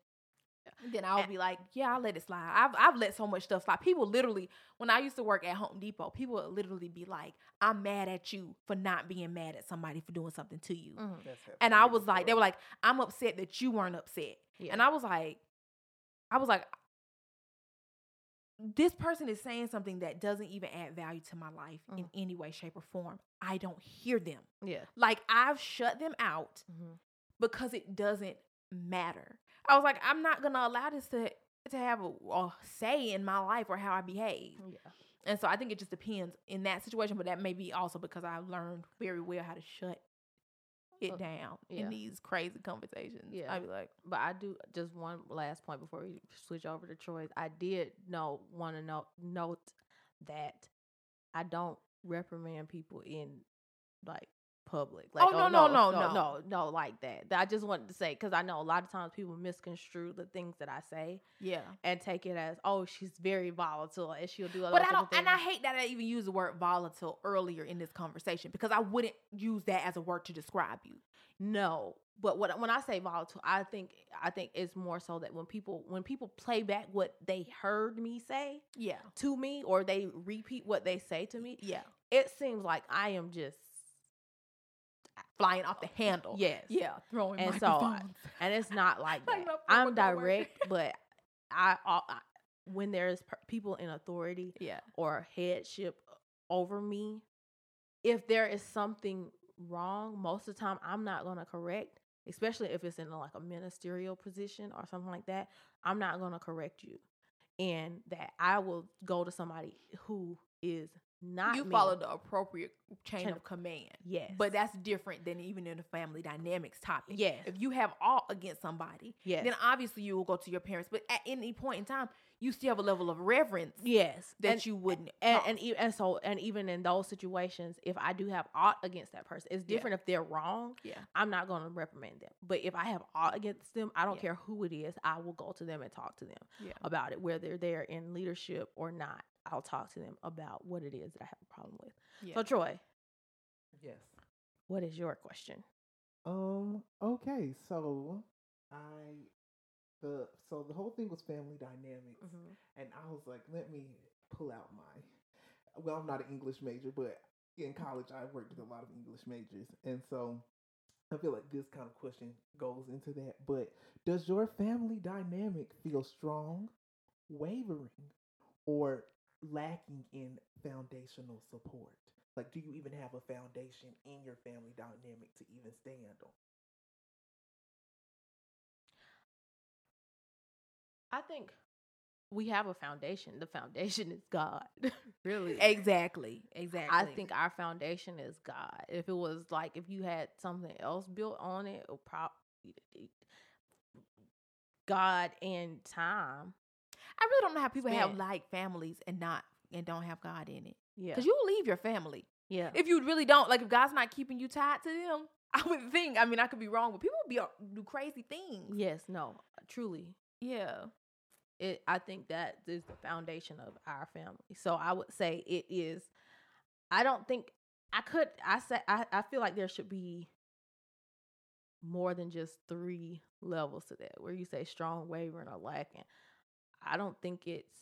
then I'll be like, yeah, I'll let it slide. I've I've let so much stuff slide. People literally, when I used to work at Home Depot, people would literally be like, I'm mad at you for not being mad at somebody for doing something to you. Mhm. And I was like, they were like, I'm upset that you weren't upset. Yeah. And I was like, I was like, this person is saying something that doesn't even add value to my life in Mhm. any way, shape, or form. I don't hear them. yeah. Like I've shut them out Mhm. because it doesn't matter. I was like, I'm not gonna allow this to to have a, a say in my life or how I behave. Yeah. And so I think it just depends in that situation, but that may be also because I've learned very well how to shut it Uh, down yeah. in these crazy conversations. Yeah. I'd be like, But I do just one last point before we switch over to Troy's. I did know want to know note that I don't reprimand people in like public. Like, oh, oh, no, no, no, no, no. no, no, like that. I just wanted to say because I know a lot of times people misconstrue the things that I say yeah. and take it as oh she's very volatile and she'll do a lot But of I don't, and I hate that I even use the word volatile earlier in this conversation because I wouldn't use that as a word to describe you. No, but what when I say volatile, I think I think it's more so that when people when people play back what they heard me say Yeah. to me or they repeat what they say to me, Yeah. it seems like I am just Flying off the oh, handle. yes, Yeah. Throwing And so I- and it's not like Like that. I'm direct, but I, I, I when there's per- people in authority yeah. or headship over me, if there is something wrong, most of the time I'm not gonna correct. especially if it's in like a ministerial position or something like that, I'm not going to correct you. And that I will go to somebody who is not you me. follow the appropriate chain Chain of of- command. Yes. But that's different than even in the family dynamics topic. Yes. If you have all against somebody, yes. then obviously you will go to your parents. But at any point in time, you still have a level of reverence yes. that and, you wouldn't. and and, e- and so and even in those situations, if I do have aught against that person, it's Yeah. different if they're wrong. yeah. I'm not going to reprimand them. But if I have aught against them, I don't Yeah. care who it is. I will go to them and talk to them Yeah. about it, whether they're in leadership or not. I'll talk to them about what it is that I have a problem with. Yeah. So, Troy, Yes. what is your question? Um. Okay. So I the so the whole thing was family dynamics, and I was like, let me pull out my. Well, I'm not an English major, but in college I worked with a lot of English majors, and so I feel like this kind of question goes into that. But does your family dynamic feel strong, wavering, or lacking in foundational support? Like, do you even have a foundation in your family dynamic to even stand on? I think we have a foundation. The foundation is God. really. Exactly. Exactly. I think our foundation is God. If it was like if you had something else built on it, or prop God and time. I really don't know how people have like families and not and don't have God in it. Yeah. Because you leave your family. yeah. If you really don't, like if God's not keeping you tied to them, I would think. I mean, I could be wrong, but people would be uh, do crazy things. yes, no. Truly. Yeah. It I think that is the foundation of our family. So I would say it is I don't think I could I say I, I feel like there should be more than just three levels to that where you say strong wavering or lacking. I don't think it's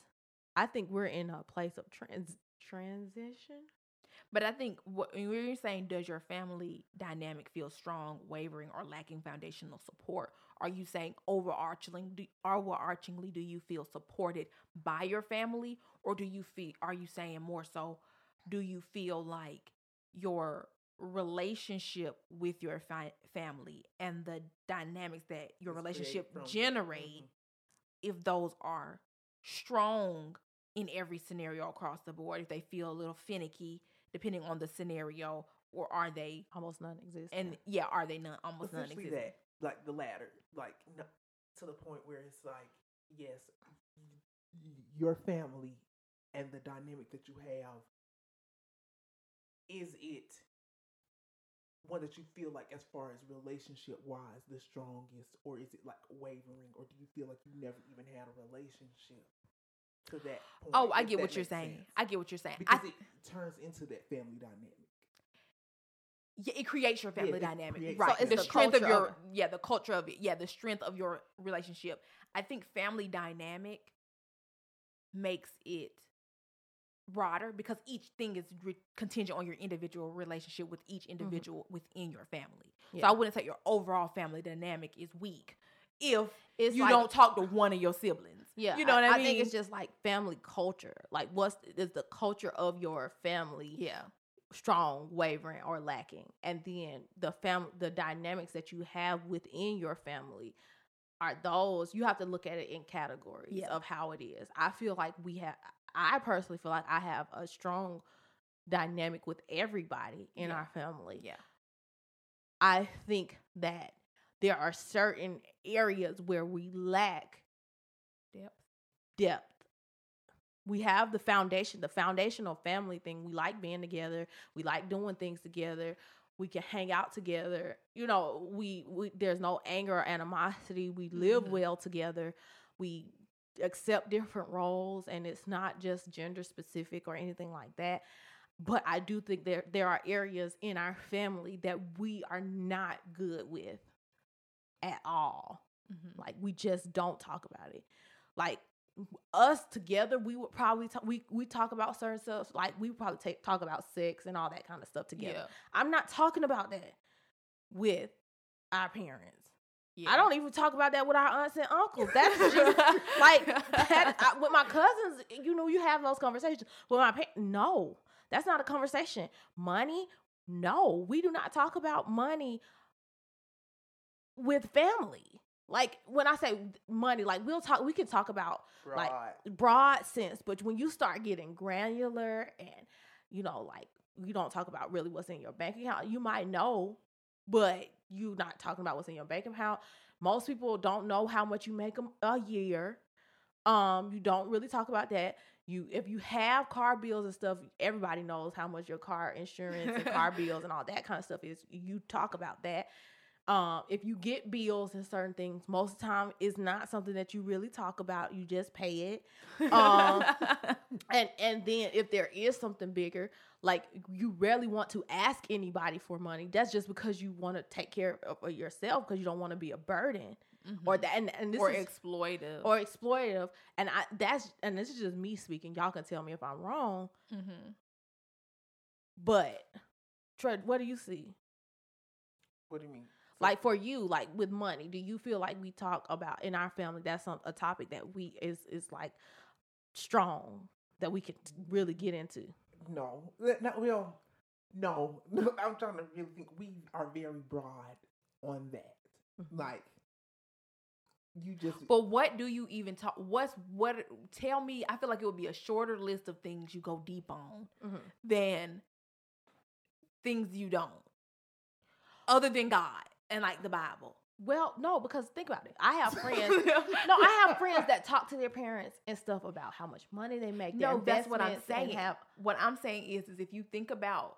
I think we're in a place of trans transition. But I think what when you're saying, does your family dynamic feel strong, wavering, or lacking foundational support? Are you saying overarchingly, do, overarchingly, do you feel supported by your family, or do you feel? Are you saying more so? Do you feel like your relationship with your fi- family and the dynamics that your It's relationship from the- generate, Mhm. If those are strong in every scenario across the board, if they feel a little finicky depending on the scenario, or are they Almost none exists. and yeah, are they none almost none essentially existent? that, like the latter, like no, to the point where it's like, yes, your family and the dynamic that you have, is it one that you feel like, as far as relationship wise, the strongest, or is it like wavering, or do you feel like you never even had a relationship to that point? Oh, I get what you're saying. sense? I get what you're saying. I, because it turns into that family dynamic. yeah, it creates your family it dynamic, creates right? So it's the, the strength of your of- yeah, the culture of it, yeah, the strength of your relationship. I think family dynamic makes it broader because each thing is re- contingent on your individual relationship with each individual within your family. So Mm-hmm. I wouldn't say your overall family dynamic is weak if it's you like- don't talk to one of your siblings. Yeah, you know what I, I mean. think it's just like family culture. Like, what's is the culture of your family yeah, strong, wavering, or lacking? And then the fam, the dynamics that you have within your family are those you have to look at it in categories Yeah. of how it is. I feel like we have. I personally feel like I have a strong dynamic with everybody in Yeah. our family. yeah, I think that there are certain areas where we lack Depth. depth. We have the foundation, the foundational family thing. We like being together. We like doing things together. We can hang out together. You know, we, we there's no anger or animosity. We live Mhm. well together. We accept different roles and it's not just gender specific or anything like that. But I do think there there are areas in our family that we are not good with at all. Mhm. Like we just don't talk about it. Like us together, we would probably talk. We we talk about certain stuff. Like we probably take talk about sex and all that kind of stuff together. yeah, I'm not talking about that with our parents. Yeah. I don't even talk about that with our aunts and uncles. That's just like that, I, with my cousins. You know, you have those conversations. With my parents, no, that's not a conversation. Money, no, we do not talk about money with family. Like when I say money, like we'll talk, we can talk about like Broad. broad sense, but when you start getting granular and you know, like you don't talk about really what's in your bank account, you might know, but you're not talking about what's in your bank account. Most people don't know how much you make a, a year. Um, you don't really talk about that. You if you have car bills and stuff, everybody knows how much your car insurance and car bills and all that kind of stuff is. You talk about that. Um, if you get bills and certain things, most of the time it's not something that you really talk about. You just pay it. Um, and and then if there is something bigger, like you rarely want to ask anybody for money. That's just because you want to take care of, of yourself because you don't want to be a burden or that. And, and this or is, exploitive. or exploitive. And I that's and this is just me speaking. Y'all can tell me if I'm wrong. mm-hmm. But Tread, what do you see? What do you mean? Like for you, like with money, do you feel like we talk about in our family? That's some, a topic that we is is like strong that we could really get into. No, not well. No, I'm trying to really think. We are very broad on that. Mhm. Like, you just. But what do you even talk? What's what? Tell me. I feel like it would be a shorter list of things you go deep on than things you don't, other than God and like the Bible. Well, no, because think about it. I have friends. no, I have friends that talk to their parents and stuff about how much money they make. No, that's what I'm saying. Have, what I'm saying is, is if you think about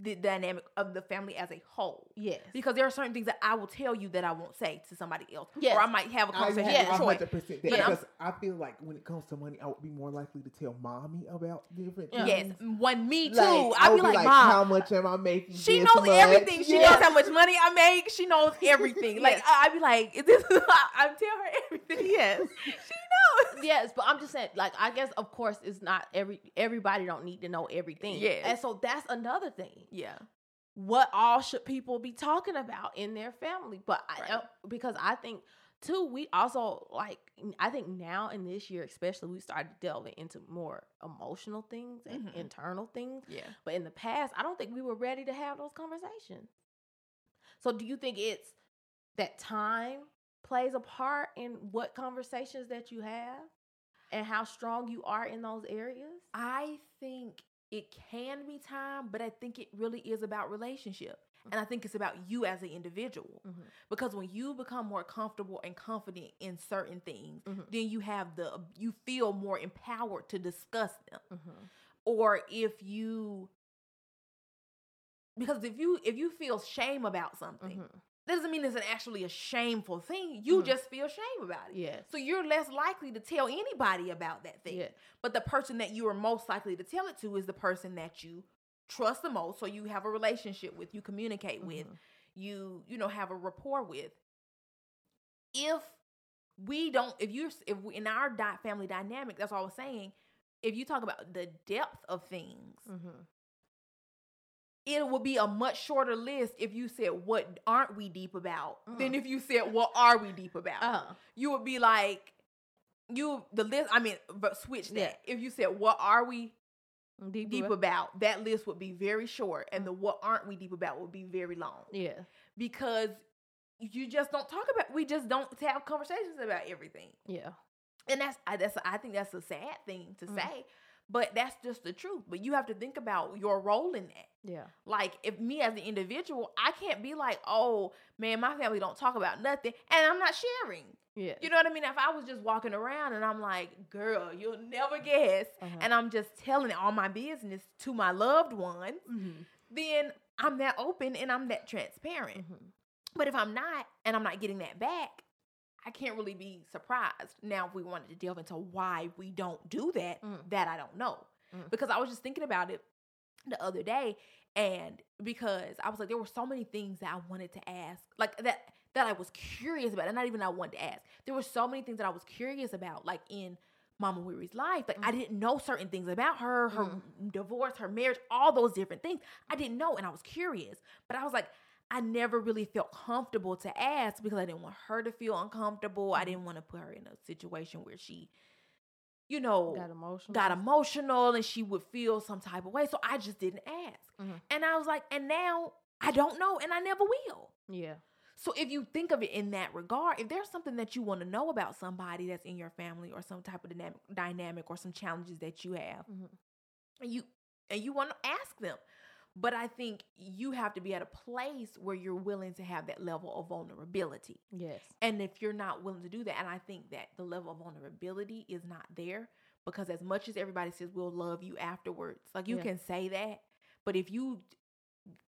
the dynamic of the family as a whole, yes, because there are certain things that I will tell you that I won't say to somebody else, Yes. or I might have a conversation. yeah, with Troy. hundred percent that But I'm- because I feel like when it comes to money, I would be more likely to tell mommy about different Yeah. Yes, things. one me too. Like, I I'd would be like, Mom, how much am I making? She this knows month?" everything. She Yes. knows how much money I make. She knows everything. Like Yes. I- I'd be like, is this? I tell her everything. Yes. she knows. Yes, but I'm just saying, like, I guess of course it's not every everybody don't need to know everything. Yeah. and so that's another thing. Yeah. What all should people be talking about in their family? But I, Right. uh, because I think too, we also like I think now in this year especially we started delving into more emotional things and Mhm. internal things. Yeah. But in the past, I don't think we were ready to have those conversations. So do you think it's that time plays a part in what conversations that you have and how strong you are in those areas? I think it can be time, but I think it really is about relationship. And I think it's about you as an individual. Mhm. Because when you become more comfortable and confident in certain things, Mhm. then you have the you feel more empowered to discuss them. Mm-hmm. Or if you because if you if you feel shame about something, Mm-hmm. That doesn't mean it's an actually a shameful thing. You Mhm. just feel shame about it. Yes. So you're less likely to tell anybody about that thing. Yeah. But the person that you are most likely to tell it to is the person that you trust the most, so you have a relationship with, you communicate with, Mhm. you you know have a rapport with. If we don't, if you're if we, in our di- family dynamic, that's all I was saying. If you talk about the depth of things, Mm-hmm. It would be a much shorter list if you said what aren't we deep about than Mhm. if you said what are we deep about. Uh-huh. You would be like, you the list. I mean, but switch that. If you said what are we Deep, deep about- about, that list would be very short, and the what aren't we deep about would be very long Yeah. because you just don't talk about. We just don't have conversations about everything, Yeah. and that's I that's I think that's a sad thing to Mhm. say, but that's just the truth. But you have to think about your role in that. Yeah. Like if me as an individual, I can't be like, oh man, my family don't talk about nothing, and I'm not sharing. Yeah. You know what I mean? If I was just walking around and I'm like, girl, you'll never guess, Uh-huh. and I'm just telling all my business to my loved ones, Mm-hmm. then I'm that open and I'm that transparent. Mm-hmm. But if I'm not and I'm not getting that back, I can't really be surprised. Now, if we wanted to delve into why we don't do that, Mm. that I don't know. Mm. Because I was just thinking about it the other day and because I was like there were so many things that I wanted to ask like that that I was curious about and not even I wanted to ask. There were so many things that I was curious about like in Mama Weary's life. Like I didn't know certain things about her, her Mm. divorce, her marriage, all those different things. I didn't know and I was curious. But I was like I never really felt comfortable to ask because I didn't want her to feel uncomfortable. I didn't want to put her in a situation where she you know Got emotional. got emotional and she would feel some type of way. So I just didn't ask. Mhm. And I was like, and now I don't know and I never will. Yeah. So if you think of it in that regard, if there's something that you want to know about somebody that's in your family or some type of dynamic, dynamic or some challenges that you have, Mhm. and you and you want to ask them. But I think you have to be at a place where you're willing to have that level of vulnerability. Yes. And if you're not willing to do that, and I think that the level of vulnerability is not there because as much as everybody says we'll love you afterwards, like you Yeah. can say that, but if you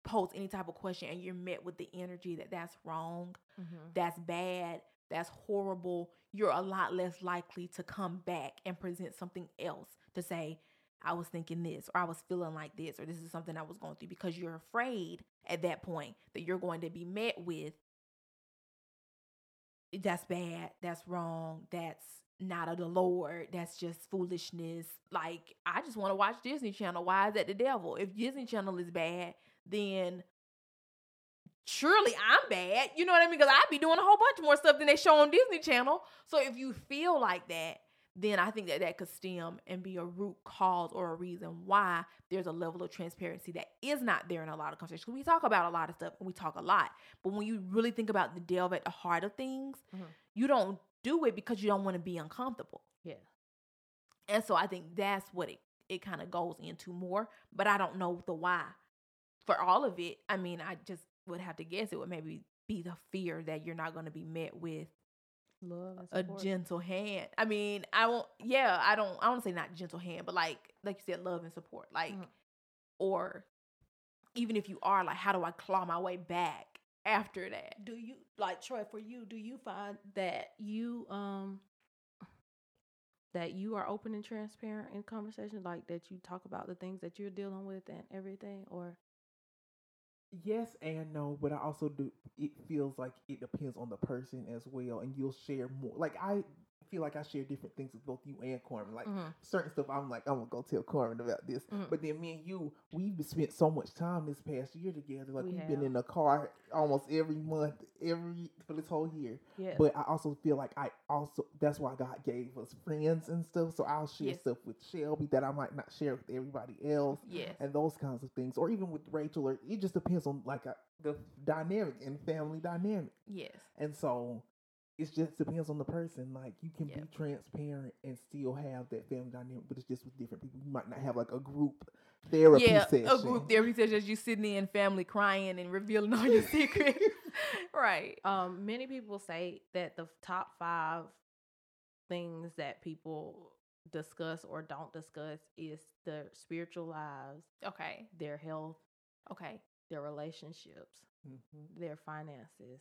pose any type of question and you're met with the energy that that's wrong, Mm-hmm. that's bad, that's horrible, you're a lot less likely to come back and present something else to say, I was thinking this, or I was feeling like this, or this is something I was going through because you're afraid at that point that you're going to be met with eh, that's bad, that's wrong, that's not of the Lord, that's just foolishness. Like, I just want to watch Disney Channel. Why is that the devil? If Disney Channel is bad, then surely I'm bad. You know what I mean? Because I'd be doing a whole bunch more stuff than they show on Disney Channel. So if you feel like that, then I think that that could stem and be a root cause or a reason why there's a level of transparency that is not there in a lot of conversations. We talk about a lot of stuff and we talk a lot, but when you really think about the delve at the heart of things, Mhm. you don't do it because you don't want to be uncomfortable. Yeah. And so I think that's what it, it kind of goes into more, but I don't know the why. For all of it, I mean, I just would have to guess it would maybe be the fear that you're not going to be met with Love a gentle hand. I mean, I won't. Yeah, I don't. I don't say not gentle hand, but like like you said, love and support. Like, Mhm. or even if you are like, how do I claw my way back after that? do you like Troy for you do you find that you um that you are open and transparent in conversation like that you talk about the things that you're dealing with and everything or Yes and no, but I also do. It feels like it depends on the person as well, and you'll share more. Like I feel like I share different things with both you and Carmen. Like Mhm. certain stuff, I'm like, I'm gonna go tell Carmen about this. Mhm. But then me and you, we've spent so much time this past year together. Like We we have been in the car almost every month, every for this whole year. yeah But I also feel like I also that's why God gave us friends and stuff. So I'll share Yes. stuff with Shelby that I might not share with everybody else Yes. and those kinds of things, or even with Rachel, or it just depends on like a, the dynamic and family dynamic, Yes. and so it just depends on the person. Like you can Yeah. be transparent and still have that family dynamic, but it's just with different people. You might not have like a group therapy yeah, session. a group therapy session as you sitting in family crying and revealing all your secrets. right. um many people say that the top five things that people discuss or don't discuss is their spiritual lives Okay. their health Okay. their relationships Mhm. their finances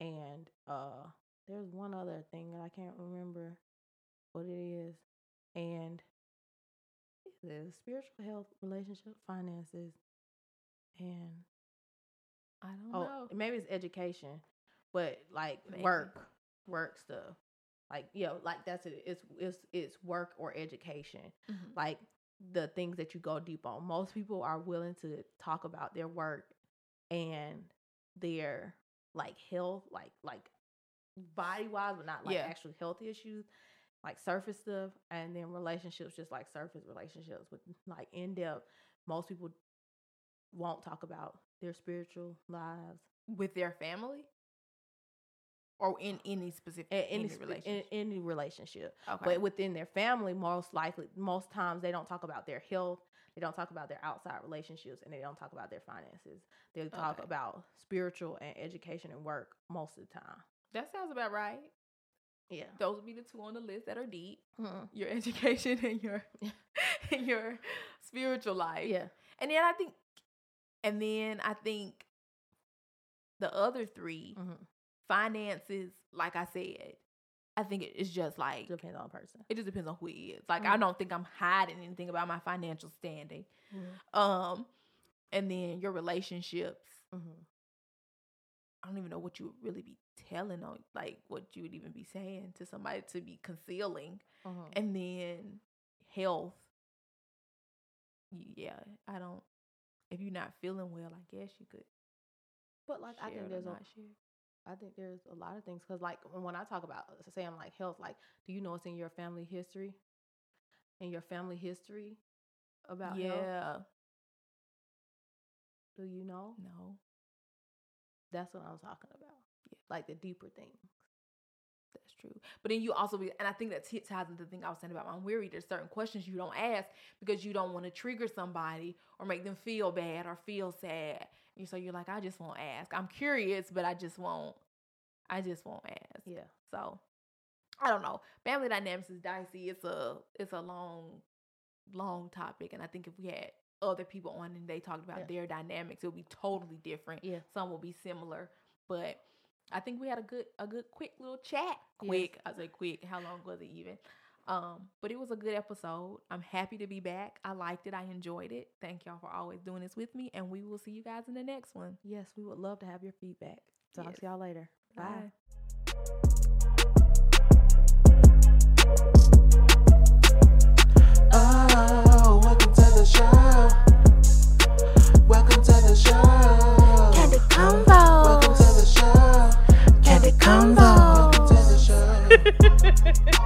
and uh there's one other thing that I can't remember what it is and the spiritual health relationship finances and I don't oh know. maybe it's education but like Maybe. work work stuff like yeah like that's it it's it's it's work or education Mhm. like the things that you go deep on. Most people are willing to talk about their work and their like health, like like body wise, but not like Yeah. actual health issues, like surface stuff, and then relationships, just like surface relationships with like in depth. Most people won't talk about their spiritual lives With their family? Or in any specific in any any, sp- in relationship? any relationship. okay. But within their family, most likely, most times they don't talk about their health. They don't talk about their outside relationships, and they don't talk about their finances. They talk Okay. about spiritual and education and work most of the time. that sounds about right. Yeah. Those would be the two on the list that are deep. Mhm. Your education and your and your spiritual life. Yeah. And then I think and then I think the other 3 Mhm. finances, like I said, I think it's just like Depends on the person. it just depends on who he is. Like I Mhm. don't think I'm hiding anything about my financial standing. Um, and then your relationships. Mhm. I don't even know what you would really be telling on, like what you would even be saying to somebody to be concealing. Mhm. And then health. Yeah, I don't. If you're not feeling well, I guess you could. But like I think there's a not share. I think there's a lot of things because like when I talk about say I'm like health, like do you know it's in your family history? In your family history about health? yeah. Do you know? No. That's what I'm talking about. Yeah. Like the deeper things. That's true. But then you also be, and I think that t- ties into the thing I was saying about my weary. There's certain questions you don't ask because you don't want to trigger somebody or make them feel bad or feel sad. And so you're like, I just won't ask. I'm curious, but I just won't. I just won't ask. Yeah. So I don't know. Family dynamics is dicey. It's a it's a long, long topic, and I think if we had other people on and they talked about Yeah. their dynamics, it would be totally different. Yeah. Some will be similar, but I think we had a good a good quick little chat. Yes. Quick, I say quick. How long was it even? Um, but it was a good episode. I'm happy to be back. I liked it. I enjoyed it. Thank y'all for always doing this with me, and we will see you guys in the next one. Yes, we would love to have your feedback. Talk Yes. to y'all later. Bye. Bye. Oh, welcome to the show. Welcome to the show. Candy Welcome to the show. Candy Welcome to the show.